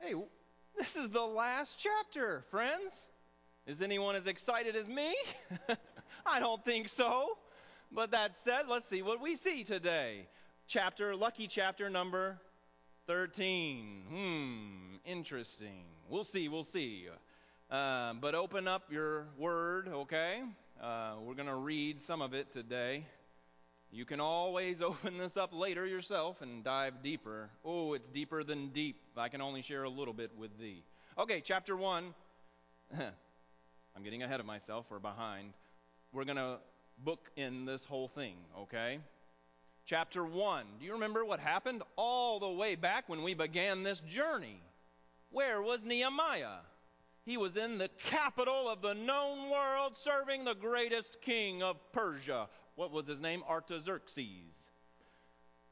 Hey, this is the last chapter, friends. Is anyone as excited as me? I don't think so. But that said, let's see what we see today. Chapter, lucky chapter number 13. Hmm, interesting. We'll see, we'll see. Uh, but open up your word, okay? Uh, we're going to read some of it today. You can always open this up later yourself and dive deeper. Oh, it's deeper than deep. I can only share a little bit with thee. Okay, chapter 1. I'm getting ahead of myself or behind. We're going to book in this whole thing, okay? chapter 1. Do you remember what happened all the way back when we began this journey? Where was Nehemiah? He was in the capital of the known world serving the greatest king of Persia. What was his name? Artaxerxes.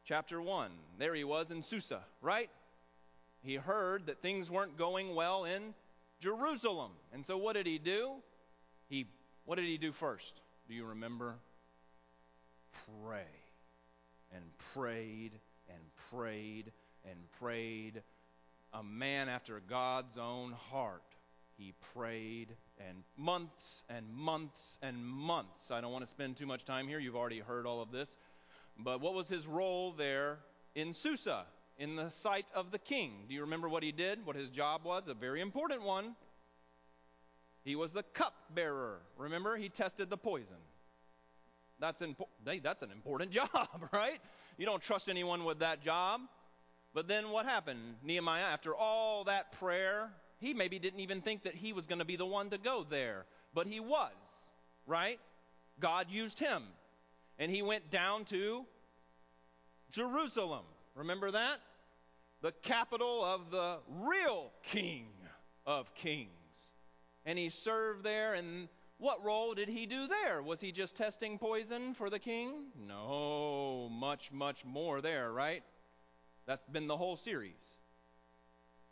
Chapter 1. There he was in Susa, right? He heard that things weren't going well in Jerusalem. And so what did he do? He what did he do first? Do you remember? Pray and prayed and prayed and prayed. A man after God's own heart. He prayed and months and months and months. I don't want to spend too much time here. You've already heard all of this. But what was his role there in Susa, in the sight of the king? Do you remember what he did? What his job was? A very important one. He was the cupbearer. Remember, he tested the poison. That's, impo- hey, that's an important job, right? You don't trust anyone with that job. But then what happened? Nehemiah, after all that prayer, he maybe didn't even think that he was going to be the one to go there. But he was, right? God used him. And he went down to Jerusalem. Remember that? The capital of the real king of kings. And he served there, and what role did he do there? Was he just testing poison for the king? No, much, much more there, right? That's been the whole series.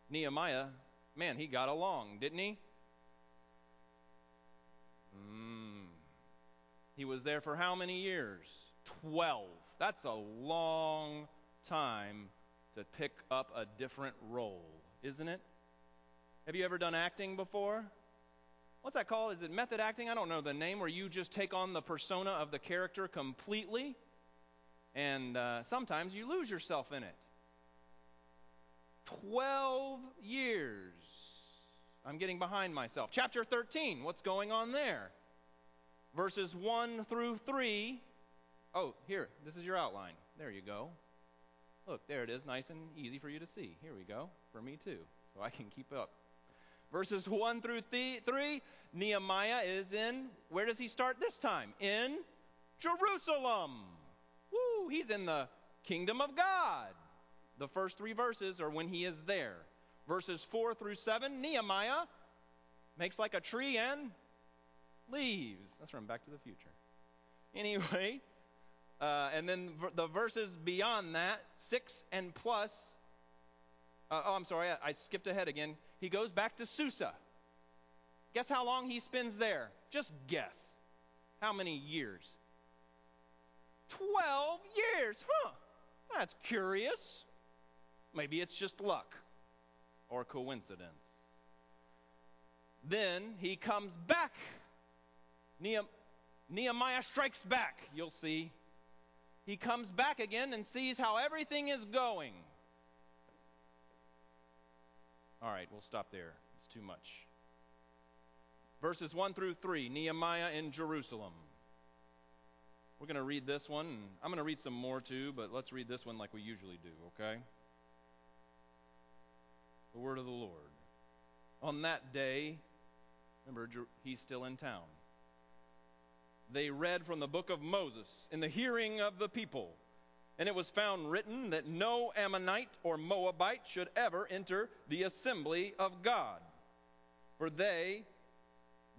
Nehemiah, man, he got along, didn't he? Mm. He was there for how many years? Twelve. That's a long time to pick up a different role, isn't it? Have you ever done acting before? what's that called? Is it method acting? I don't know the name, where you just take on the persona of the character completely, and uh, sometimes you lose yourself in it. Twelve years. I'm getting behind myself. Chapter 13, what's going on there? Verses 1 through 3. Oh, here, this is your outline. There you go. Look, there it is, nice and easy for you to see. Here we go, for me too, so I can keep up. Verses 1 through 3, Nehemiah is in, where does he start this time? In Jerusalem. Woo, he's in the kingdom of God. The first three verses are when he is there. Verses 4 through 7, Nehemiah makes like a tree and leaves. That's from Back to the Future. Anyway, uh, and then the verses beyond that, 6 and plus, uh, oh, I'm sorry, I, I skipped ahead again. He goes back to Susa. Guess how long he spends there? Just guess. How many years? Twelve years. Huh. That's curious. Maybe it's just luck or coincidence. Then he comes back. Nehemiah strikes back, you'll see. He comes back again and sees how everything is going. All right, we'll stop there. It's too much. Verses 1 through 3 Nehemiah in Jerusalem. We're going to read this one. I'm going to read some more too, but let's read this one like we usually do, okay? The word of the Lord. On that day, remember, he's still in town. They read from the book of Moses in the hearing of the people. And it was found written that no Ammonite or Moabite should ever enter the assembly of God. For they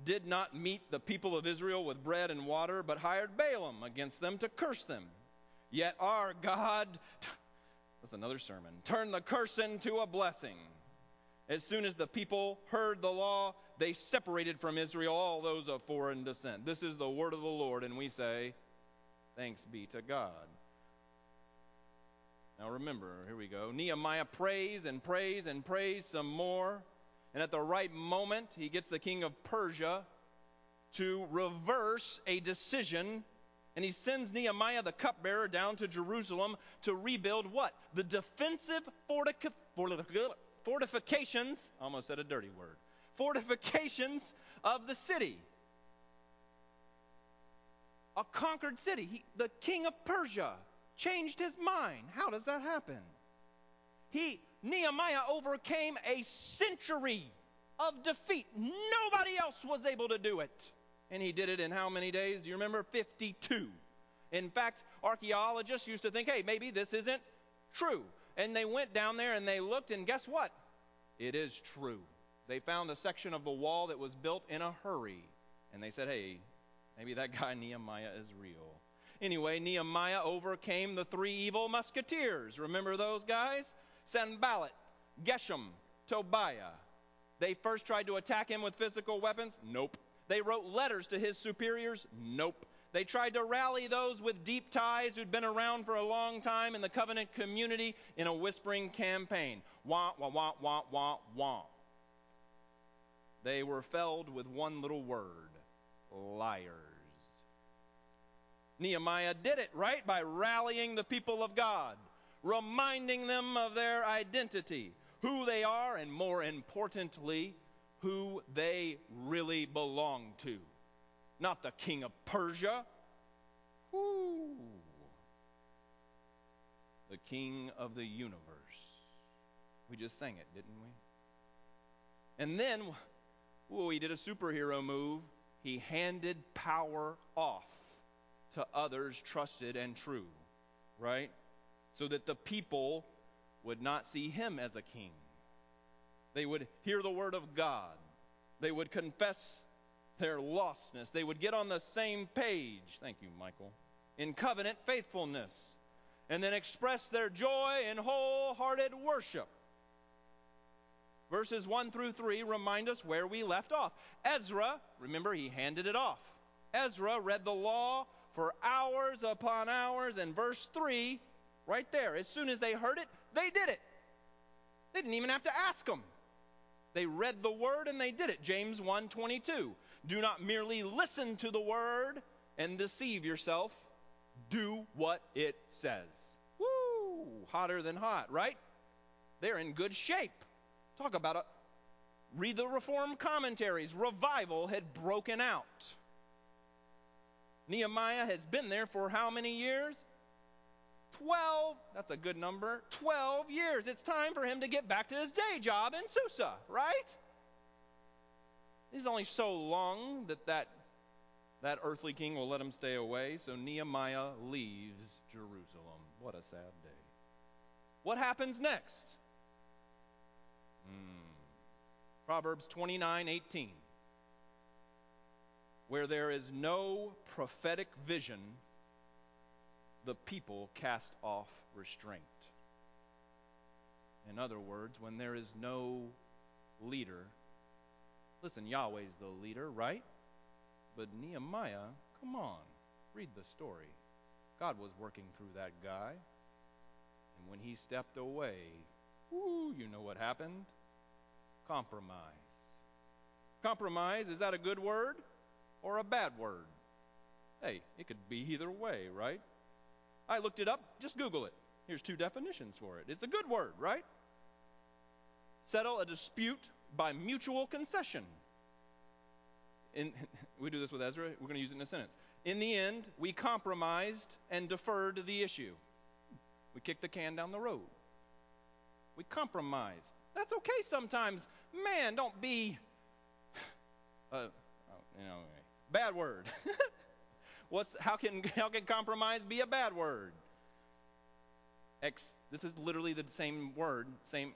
did not meet the people of Israel with bread and water, but hired Balaam against them to curse them. Yet our God, that's another sermon, turned the curse into a blessing. As soon as the people heard the law, they separated from Israel all those of foreign descent. This is the word of the Lord, and we say, Thanks be to God. Now remember, here we go. Nehemiah prays and prays and prays some more. And at the right moment, he gets the king of Persia to reverse a decision. And he sends Nehemiah, the cupbearer, down to Jerusalem to rebuild what? The defensive fortica- fortifications, almost said a dirty word, fortifications of the city. A conquered city. He, the king of Persia changed his mind. How does that happen? He Nehemiah overcame a century of defeat. Nobody else was able to do it. And he did it in how many days? Do you remember? 52. In fact, archaeologists used to think, hey, maybe this isn't true. And they went down there and they looked, and guess what? It is true. They found a section of the wall that was built in a hurry. And they said, hey, maybe that guy Nehemiah is real. Anyway, Nehemiah overcame the three evil musketeers. Remember those guys? Sanballat, Geshem, Tobiah. They first tried to attack him with physical weapons. Nope. They wrote letters to his superiors. Nope. They tried to rally those with deep ties who'd been around for a long time in the covenant community in a whispering campaign. Wah, wah, wah, wah, wah, wah. They were felled with one little word liars. Nehemiah did it, right? By rallying the people of God, reminding them of their identity, who they are, and more importantly, who they really belong to. Not the king of Persia. The king of the universe. We just sang it, didn't we? And then, ooh, he did a superhero move. He handed power off to others trusted and true, right? So that the people would not see him as a king. They would hear the word of God. They would confess their lostness. They would get on the same page. Thank you, Michael. In covenant faithfulness. And then express their joy in wholehearted worship. Verses 1 through 3 remind us where we left off. Ezra, remember, he handed it off. Ezra read the law for hours upon hours, and verse 3, right there, as soon as they heard it, they did it. They didn't even have to ask them. They read the word and they did it. James 1:22. Do not merely listen to the word and deceive yourself. Do what it says. Woo! Hotter than hot, right? They're in good shape. Talk about it. Read the Reformed commentaries. Revival had broken out. Nehemiah has been there for how many years? 12. That's a good number. 12 years. It's time for him to get back to his day job in Susa, right? He's only so long that that, that earthly king will let him stay away. So Nehemiah leaves Jerusalem. What a sad day. What happens next? Hmm. Proverbs 29:18. Where there is no prophetic vision, the people cast off restraint. In other words, when there is no leader, listen, Yahweh's the leader, right? But Nehemiah, come on, read the story. God was working through that guy. And when he stepped away, whoo, you know what happened? Compromise. Compromise, is that a good word or a bad word? Hey, it could be either way, right? I looked it up. Just Google it. Here's two definitions for it. It's a good word, right? Settle a dispute by mutual concession. In, we do this with Ezra. We're going to use it in a sentence. In the end, we compromised and deferred the issue. We kicked the can down the road. We compromised. That's okay sometimes. Man, don't be. Uh, oh, you know, bad word. What's how can how can compromise be a bad word? Ex, this is literally the same word, same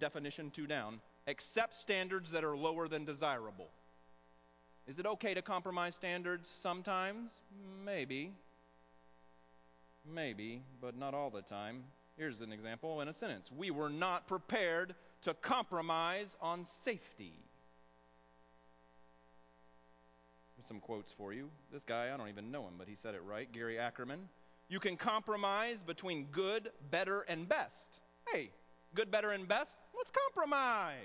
definition, two down. Accept standards that are lower than desirable. Is it okay to compromise standards sometimes? Maybe. Maybe, but not all the time. Here's an example in a sentence. We were not prepared to compromise on safety. some quotes for you. This guy, I don't even know him, but he said it right. Gary Ackerman. You can compromise between good, better, and best. Hey, good, better, and best, let's compromise.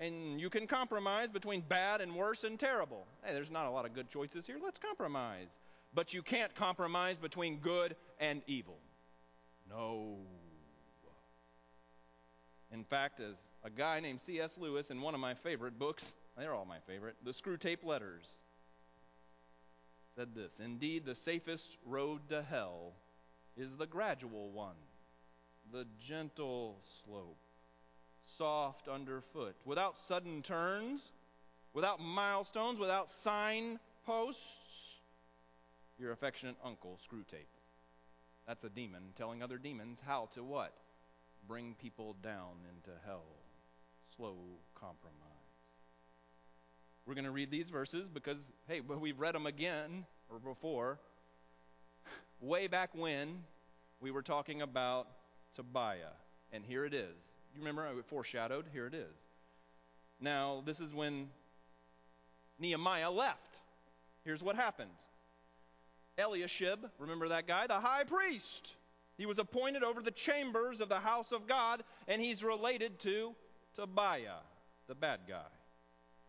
And you can compromise between bad and worse and terrible. Hey, there's not a lot of good choices here. Let's compromise. But you can't compromise between good and evil. No. In fact, as a guy named C.S. Lewis in one of my favorite books, they're all my favorite, The Screwtape Letters, said this Indeed, the safest road to hell is the gradual one, the gentle slope soft underfoot, without sudden turns, without milestones, without signposts. Your affectionate uncle, Screwtape. That's a demon telling other demons how to what? Bring people down into hell. Slow compromise. We're going to read these verses because, hey, we've read them again or before. Way back when we were talking about Tobiah, and here it is. You remember I foreshadowed? Here it is. Now, this is when Nehemiah left. Here's what happens Eliashib, remember that guy? The high priest. He was appointed over the chambers of the house of God, and he's related to Tobiah, the bad guy.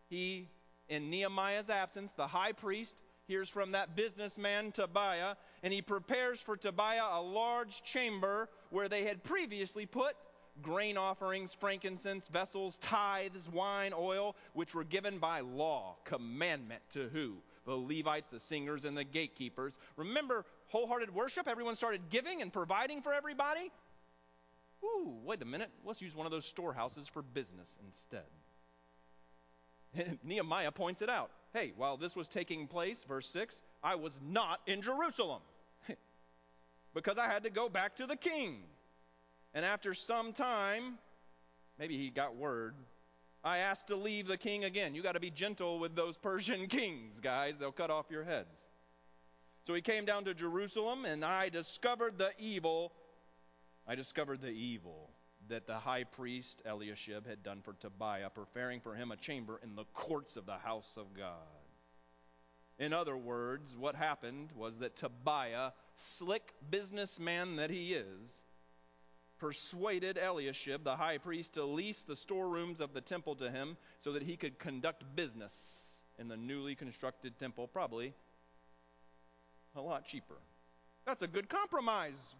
He, in Nehemiah's absence, the high priest, hears from that businessman Tobiah, and he prepares for Tobiah a large chamber where they had previously put grain offerings, frankincense, vessels, tithes, wine, oil, which were given by law, commandment to who? The Levites, the singers, and the gatekeepers. Remember wholehearted worship? Everyone started giving and providing for everybody? Ooh, wait a minute. Let's use one of those storehouses for business instead. Nehemiah points it out. Hey, while this was taking place, verse 6, I was not in Jerusalem because I had to go back to the king. And after some time, maybe he got word, I asked to leave the king again. You got to be gentle with those Persian kings, guys. They'll cut off your heads. So he came down to Jerusalem, and I discovered the evil. I discovered the evil that the high priest Eliashib had done for Tobiah, preparing for him a chamber in the courts of the house of God. In other words, what happened was that Tobiah, slick businessman that he is, persuaded Eliashib, the high priest, to lease the storerooms of the temple to him so that he could conduct business in the newly constructed temple, probably a lot cheaper. That's a good compromise,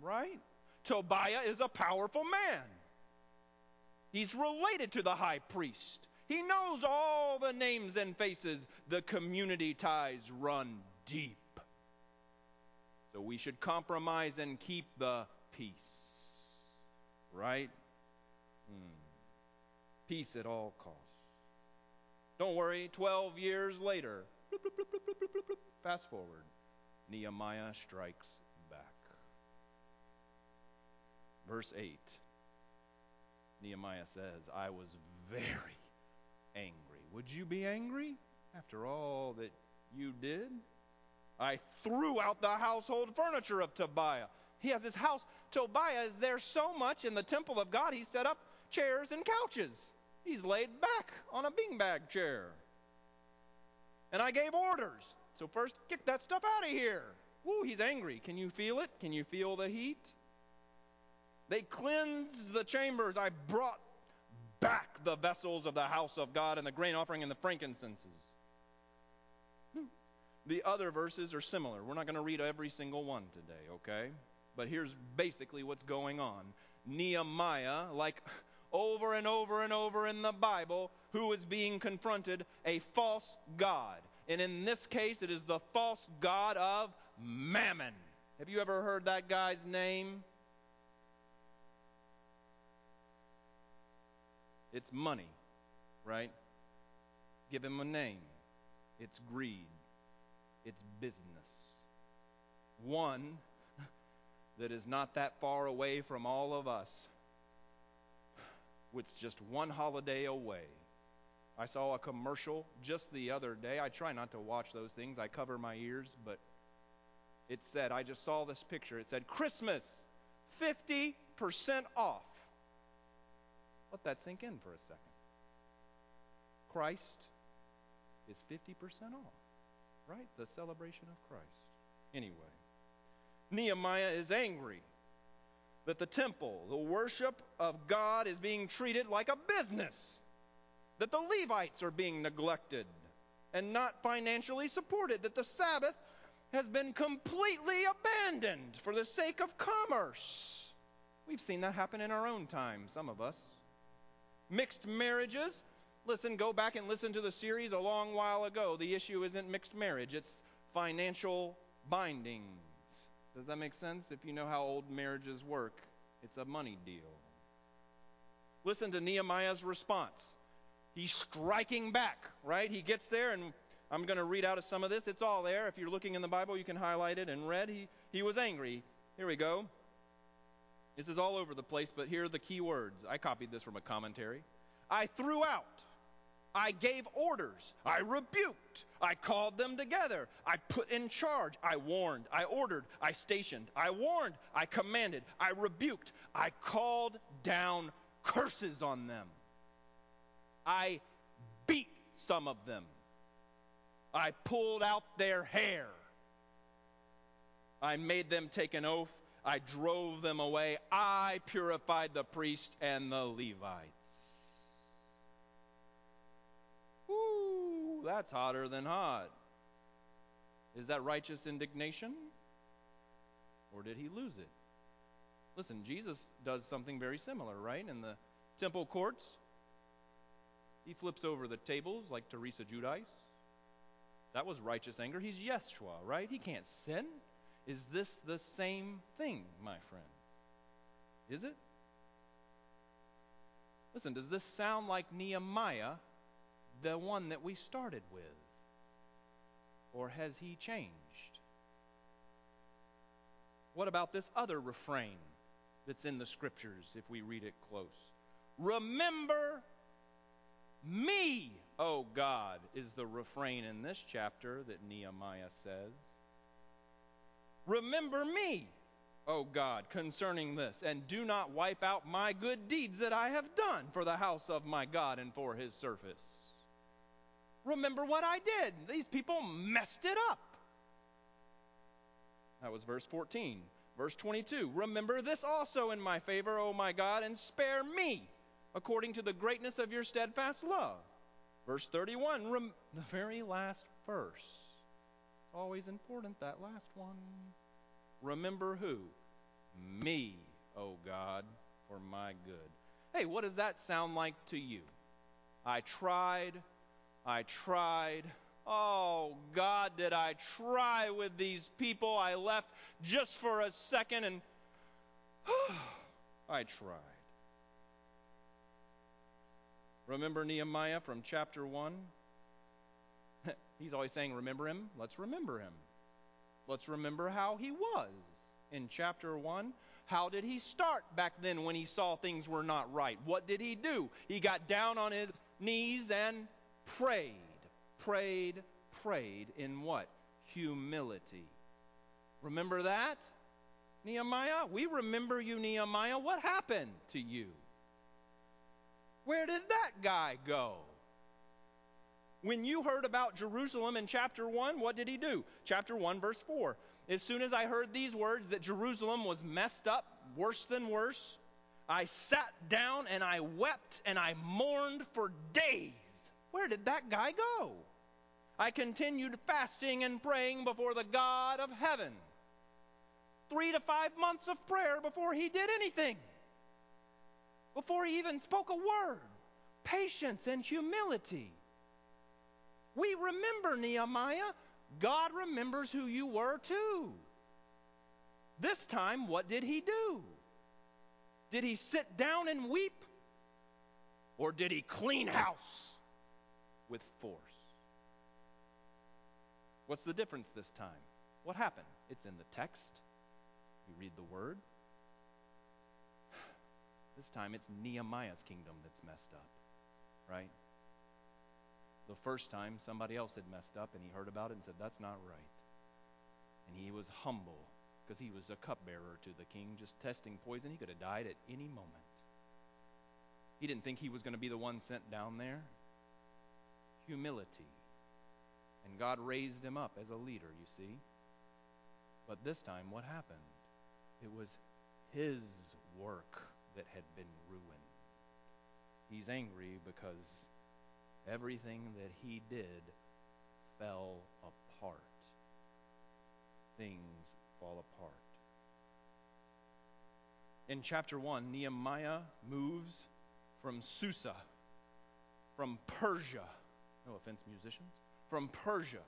right? Tobiah is a powerful man. He's related to the high priest. He knows all the names and faces. The community ties run deep. So we should compromise and keep the peace. Right? Hmm. Peace at all costs. Don't worry, 12 years later, bloop, bloop, bloop, fast forward, Nehemiah strikes back. Verse 8 Nehemiah says, I was very angry. Would you be angry after all that you did? I threw out the household furniture of Tobiah. He has his house. Tobiah is there so much in the temple of God, he set up chairs and couches. He's laid back on a beanbag chair. And I gave orders. So first, get that stuff out of here. Woo, he's angry. Can you feel it? Can you feel the heat? They cleansed the chambers. I brought back the vessels of the house of God and the grain offering and the frankincenses. Hmm. The other verses are similar. We're not going to read every single one today, okay? But here's basically what's going on Nehemiah, like over and over and over in the Bible, who is being confronted a false God. And in this case, it is the false God of Mammon. Have you ever heard that guy's name? It's money, right? Give him a name. It's greed. It's business. One that is not that far away from all of us. It's just one holiday away. I saw a commercial just the other day. I try not to watch those things, I cover my ears, but it said, I just saw this picture. It said, Christmas, 50% off. Let that sink in for a second. Christ is 50% off, right? The celebration of Christ. Anyway, Nehemiah is angry that the temple, the worship of God, is being treated like a business, that the Levites are being neglected and not financially supported, that the Sabbath has been completely abandoned for the sake of commerce. We've seen that happen in our own time, some of us. Mixed marriages. Listen, go back and listen to the series a long while ago. The issue isn't mixed marriage, it's financial bindings. Does that make sense? If you know how old marriages work, it's a money deal. Listen to Nehemiah's response. He's striking back, right? He gets there, and I'm going to read out of some of this. It's all there. If you're looking in the Bible, you can highlight it in red. He, he was angry. Here we go. This is all over the place, but here are the key words. I copied this from a commentary. I threw out. I gave orders. I rebuked. I called them together. I put in charge. I warned. I ordered. I stationed. I warned. I commanded. I rebuked. I called down curses on them. I beat some of them. I pulled out their hair. I made them take an oath. I drove them away. I purified the priest and the Levites. That's hotter than hot. Is that righteous indignation? Or did he lose it? Listen, Jesus does something very similar, right? In the temple courts, he flips over the tables like Teresa Giudice. That was righteous anger. He's Yeshua, right? He can't sin. Is this the same thing, my friends? Is it? Listen, does this sound like Nehemiah the one that we started with? Or has he changed? What about this other refrain that's in the scriptures if we read it close? Remember me, O God, is the refrain in this chapter that Nehemiah says. Remember me, O God, concerning this, and do not wipe out my good deeds that I have done for the house of my God and for his service. Remember what I did. These people messed it up. That was verse 14. Verse 22 Remember this also in my favor, O my God, and spare me according to the greatness of your steadfast love. Verse 31, rem- the very last verse. It's always important, that last one. Remember who? Me, O God, for my good. Hey, what does that sound like to you? I tried, I tried. Oh, God, did I try with these people? I left just for a second and I tried. Remember Nehemiah from chapter 1? He's always saying, Remember him? Let's remember him. Let's remember how he was in chapter 1. How did he start back then when he saw things were not right? What did he do? He got down on his knees and prayed. Prayed, prayed in what? Humility. Remember that? Nehemiah? We remember you, Nehemiah. What happened to you? Where did that guy go? When you heard about Jerusalem in chapter 1, what did he do? Chapter 1, verse 4. As soon as I heard these words that Jerusalem was messed up, worse than worse, I sat down and I wept and I mourned for days. Where did that guy go? I continued fasting and praying before the God of heaven. Three to five months of prayer before he did anything before he even spoke a word. Patience and humility. We remember Nehemiah. God remembers who you were too. This time, what did he do? Did he sit down and weep? Or did he clean house with force? What's the difference this time? What happened? It's in the text. You read the word. This time it's Nehemiah's kingdom that's messed up, right? The first time somebody else had messed up and he heard about it and said, That's not right. And he was humble because he was a cupbearer to the king, just testing poison. He could have died at any moment. He didn't think he was going to be the one sent down there. Humility. And God raised him up as a leader, you see. But this time, what happened? It was his work that had been ruined. He's angry because everything that he did fell apart. Things fall apart. In chapter 1, Nehemiah moves from Susa, from Persia. No offense, musicians. From Persia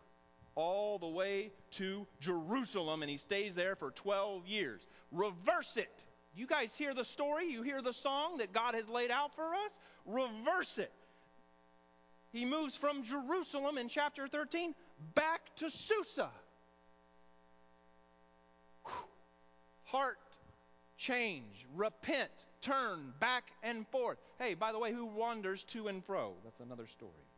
all the way to Jerusalem, and he stays there for 12 years. Reverse it. You guys hear the story? You hear the song that God has laid out for us? Reverse it. He moves from Jerusalem in chapter 13 back to Susa. Whew. Heart change, repent, turn back and forth. Hey, by the way, who wanders to and fro? That's another story.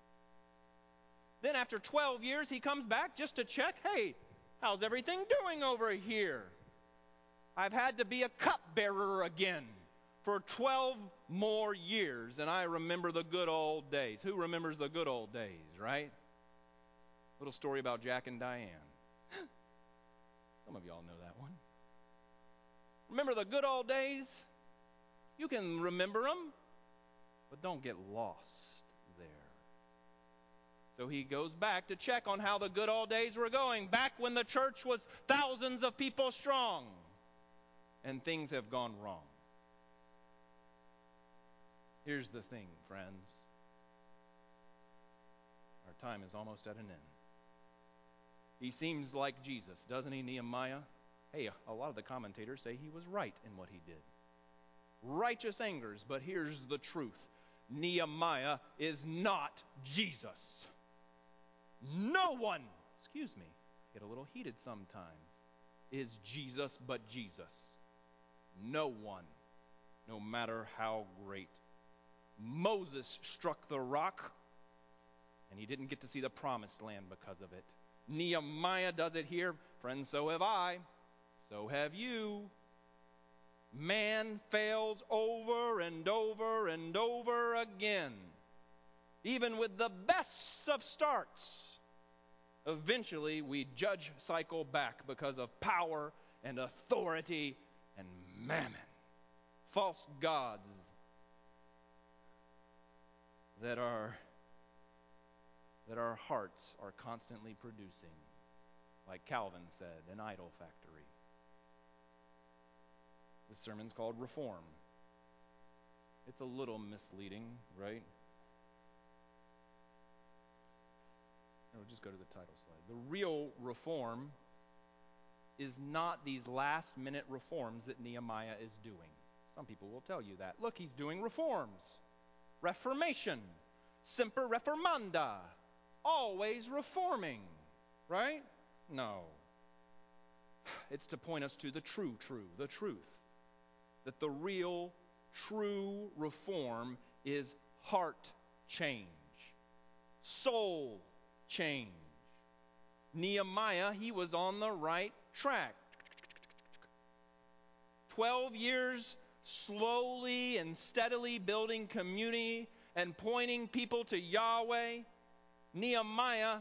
Then, after 12 years, he comes back just to check hey, how's everything doing over here? I've had to be a cupbearer again for 12 more years, and I remember the good old days. Who remembers the good old days, right? Little story about Jack and Diane. Some of y'all know that one. Remember the good old days? You can remember them, but don't get lost. So he goes back to check on how the good old days were going, back when the church was thousands of people strong, and things have gone wrong. Here's the thing, friends. Our time is almost at an end. He seems like Jesus, doesn't he, Nehemiah? Hey, a lot of the commentators say he was right in what he did. Righteous angers, but here's the truth Nehemiah is not Jesus. No one, excuse me, get a little heated sometimes, is Jesus but Jesus. No one, no matter how great. Moses struck the rock, and he didn't get to see the promised land because of it. Nehemiah does it here. Friends, so have I. So have you. Man fails over and over and over again. Even with the best of starts, eventually we judge cycle back because of power and authority and mammon. False gods that our that our hearts are constantly producing, like Calvin said, an idol factory. This sermon's called Reform. It's a little misleading, right? No, just go to the title slide. The real reform is not these last minute reforms that Nehemiah is doing. Some people will tell you that. Look, he's doing reforms. Reformation. Semper reformanda. Always reforming. Right? No. It's to point us to the true, true, the truth that the real, true reform is heart change, soul change. Nehemiah, he was on the right track. Twelve years slowly and steadily building community and pointing people to Yahweh. Nehemiah,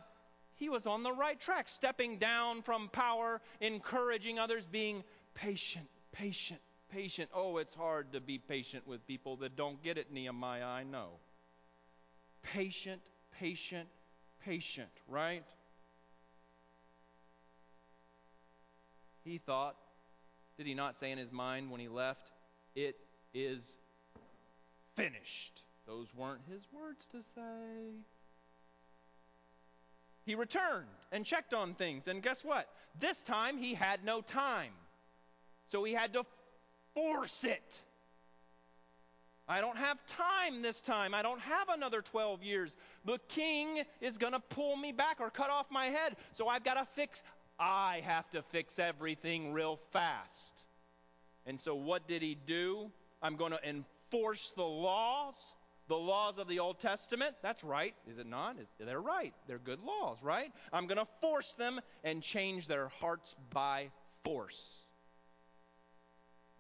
he was on the right track, stepping down from power, encouraging others, being patient, patient, patient. Oh, it's hard to be patient with people that don't get it, Nehemiah, I know. Patient, patient, patient, right? He thought, did he not say in his mind when he left, it is finished? Those weren't his words to say. He returned and checked on things, and guess what? This time he had no time. So he had to force it. I don't have time this time. I don't have another 12 years. The king is going to pull me back or cut off my head. So I've got to fix, I have to fix everything real fast. And so what did he do? I'm going to enforce the laws, the laws of the Old Testament. That's right, is it not? They're right. They're good laws, right? I'm going to force them and change their hearts by force.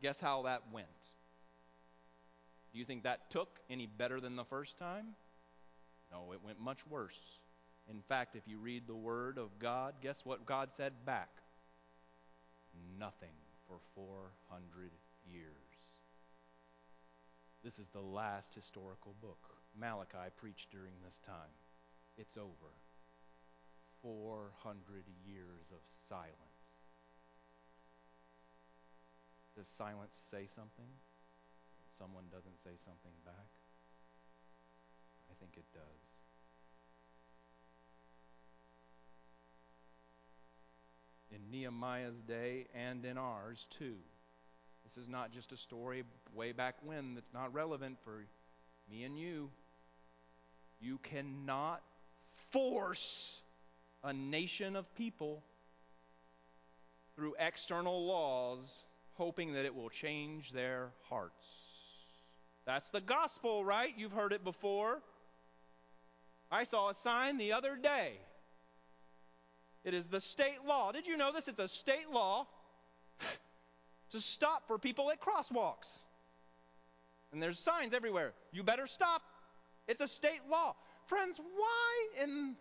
Guess how that went? Do you think that took any better than the first time? No, it went much worse. In fact, if you read the Word of God, guess what God said back? nothing for 400 years. This is the last historical book. Malachi preached during this time. It's over. 400 years of silence. Does silence say something? Someone doesn't say something back? Think it does. In Nehemiah's day and in ours too. This is not just a story way back when that's not relevant for me and you. You cannot force a nation of people through external laws hoping that it will change their hearts. That's the gospel, right? You've heard it before. I saw a sign the other day. It is the state law. Did you know this? It's a state law to stop for people at crosswalks. And there's signs everywhere. You better stop. It's a state law. Friends, why in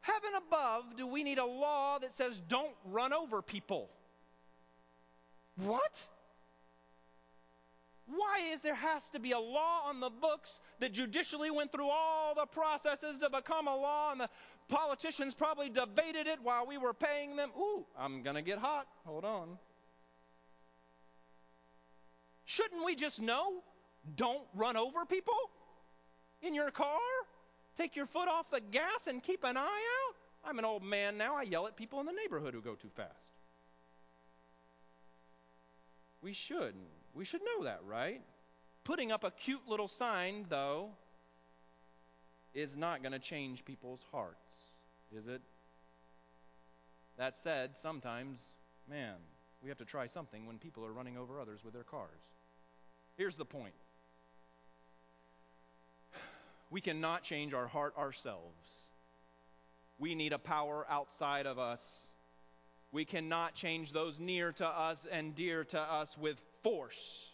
heaven above do we need a law that says don't run over people? What? Why is there has to be a law on the books that judicially went through all the processes to become a law and the politicians probably debated it while we were paying them? Ooh, I'm going to get hot. Hold on. Shouldn't we just know? Don't run over people in your car? Take your foot off the gas and keep an eye out? I'm an old man now. I yell at people in the neighborhood who go too fast. We should. We should know that, right? Putting up a cute little sign, though, is not going to change people's hearts, is it? That said, sometimes, man, we have to try something when people are running over others with their cars. Here's the point we cannot change our heart ourselves. We need a power outside of us. We cannot change those near to us and dear to us with force.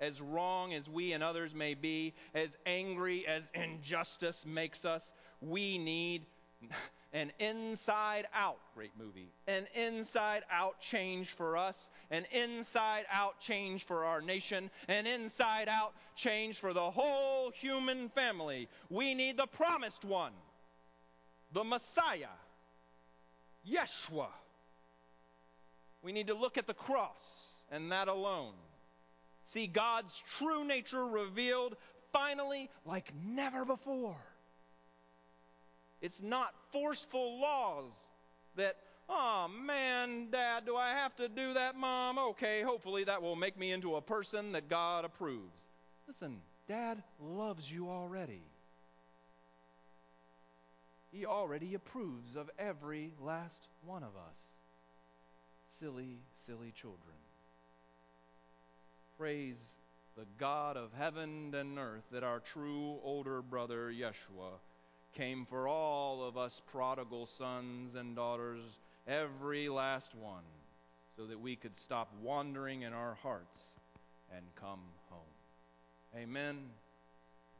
As wrong as we and others may be, as angry as injustice makes us, we need an inside out, great movie, an inside out change for us, an inside out change for our nation, an inside out change for the whole human family. We need the promised one, the Messiah, Yeshua. We need to look at the cross and that alone. See God's true nature revealed finally like never before. It's not forceful laws that, oh man, dad, do I have to do that, mom? Okay, hopefully that will make me into a person that God approves. Listen, dad loves you already. He already approves of every last one of us. Silly, silly children. Praise the God of heaven and earth that our true older brother Yeshua came for all of us prodigal sons and daughters, every last one, so that we could stop wandering in our hearts and come home. Amen.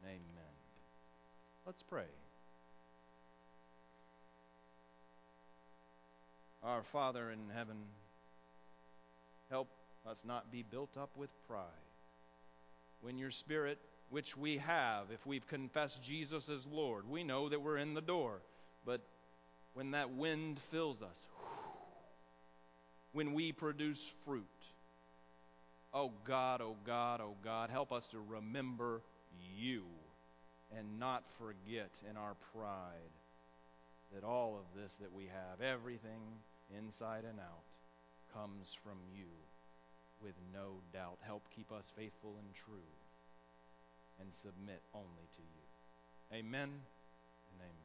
Amen. Let's pray. Our Father in heaven, help us not be built up with pride. When your Spirit which we have if we've confessed Jesus as Lord. We know that we're in the door. But when that wind fills us, when we produce fruit, oh God, oh God, oh God, help us to remember you and not forget in our pride that all of this that we have, everything inside and out, comes from you with no doubt. Help keep us faithful and true and submit only to you. Amen and amen.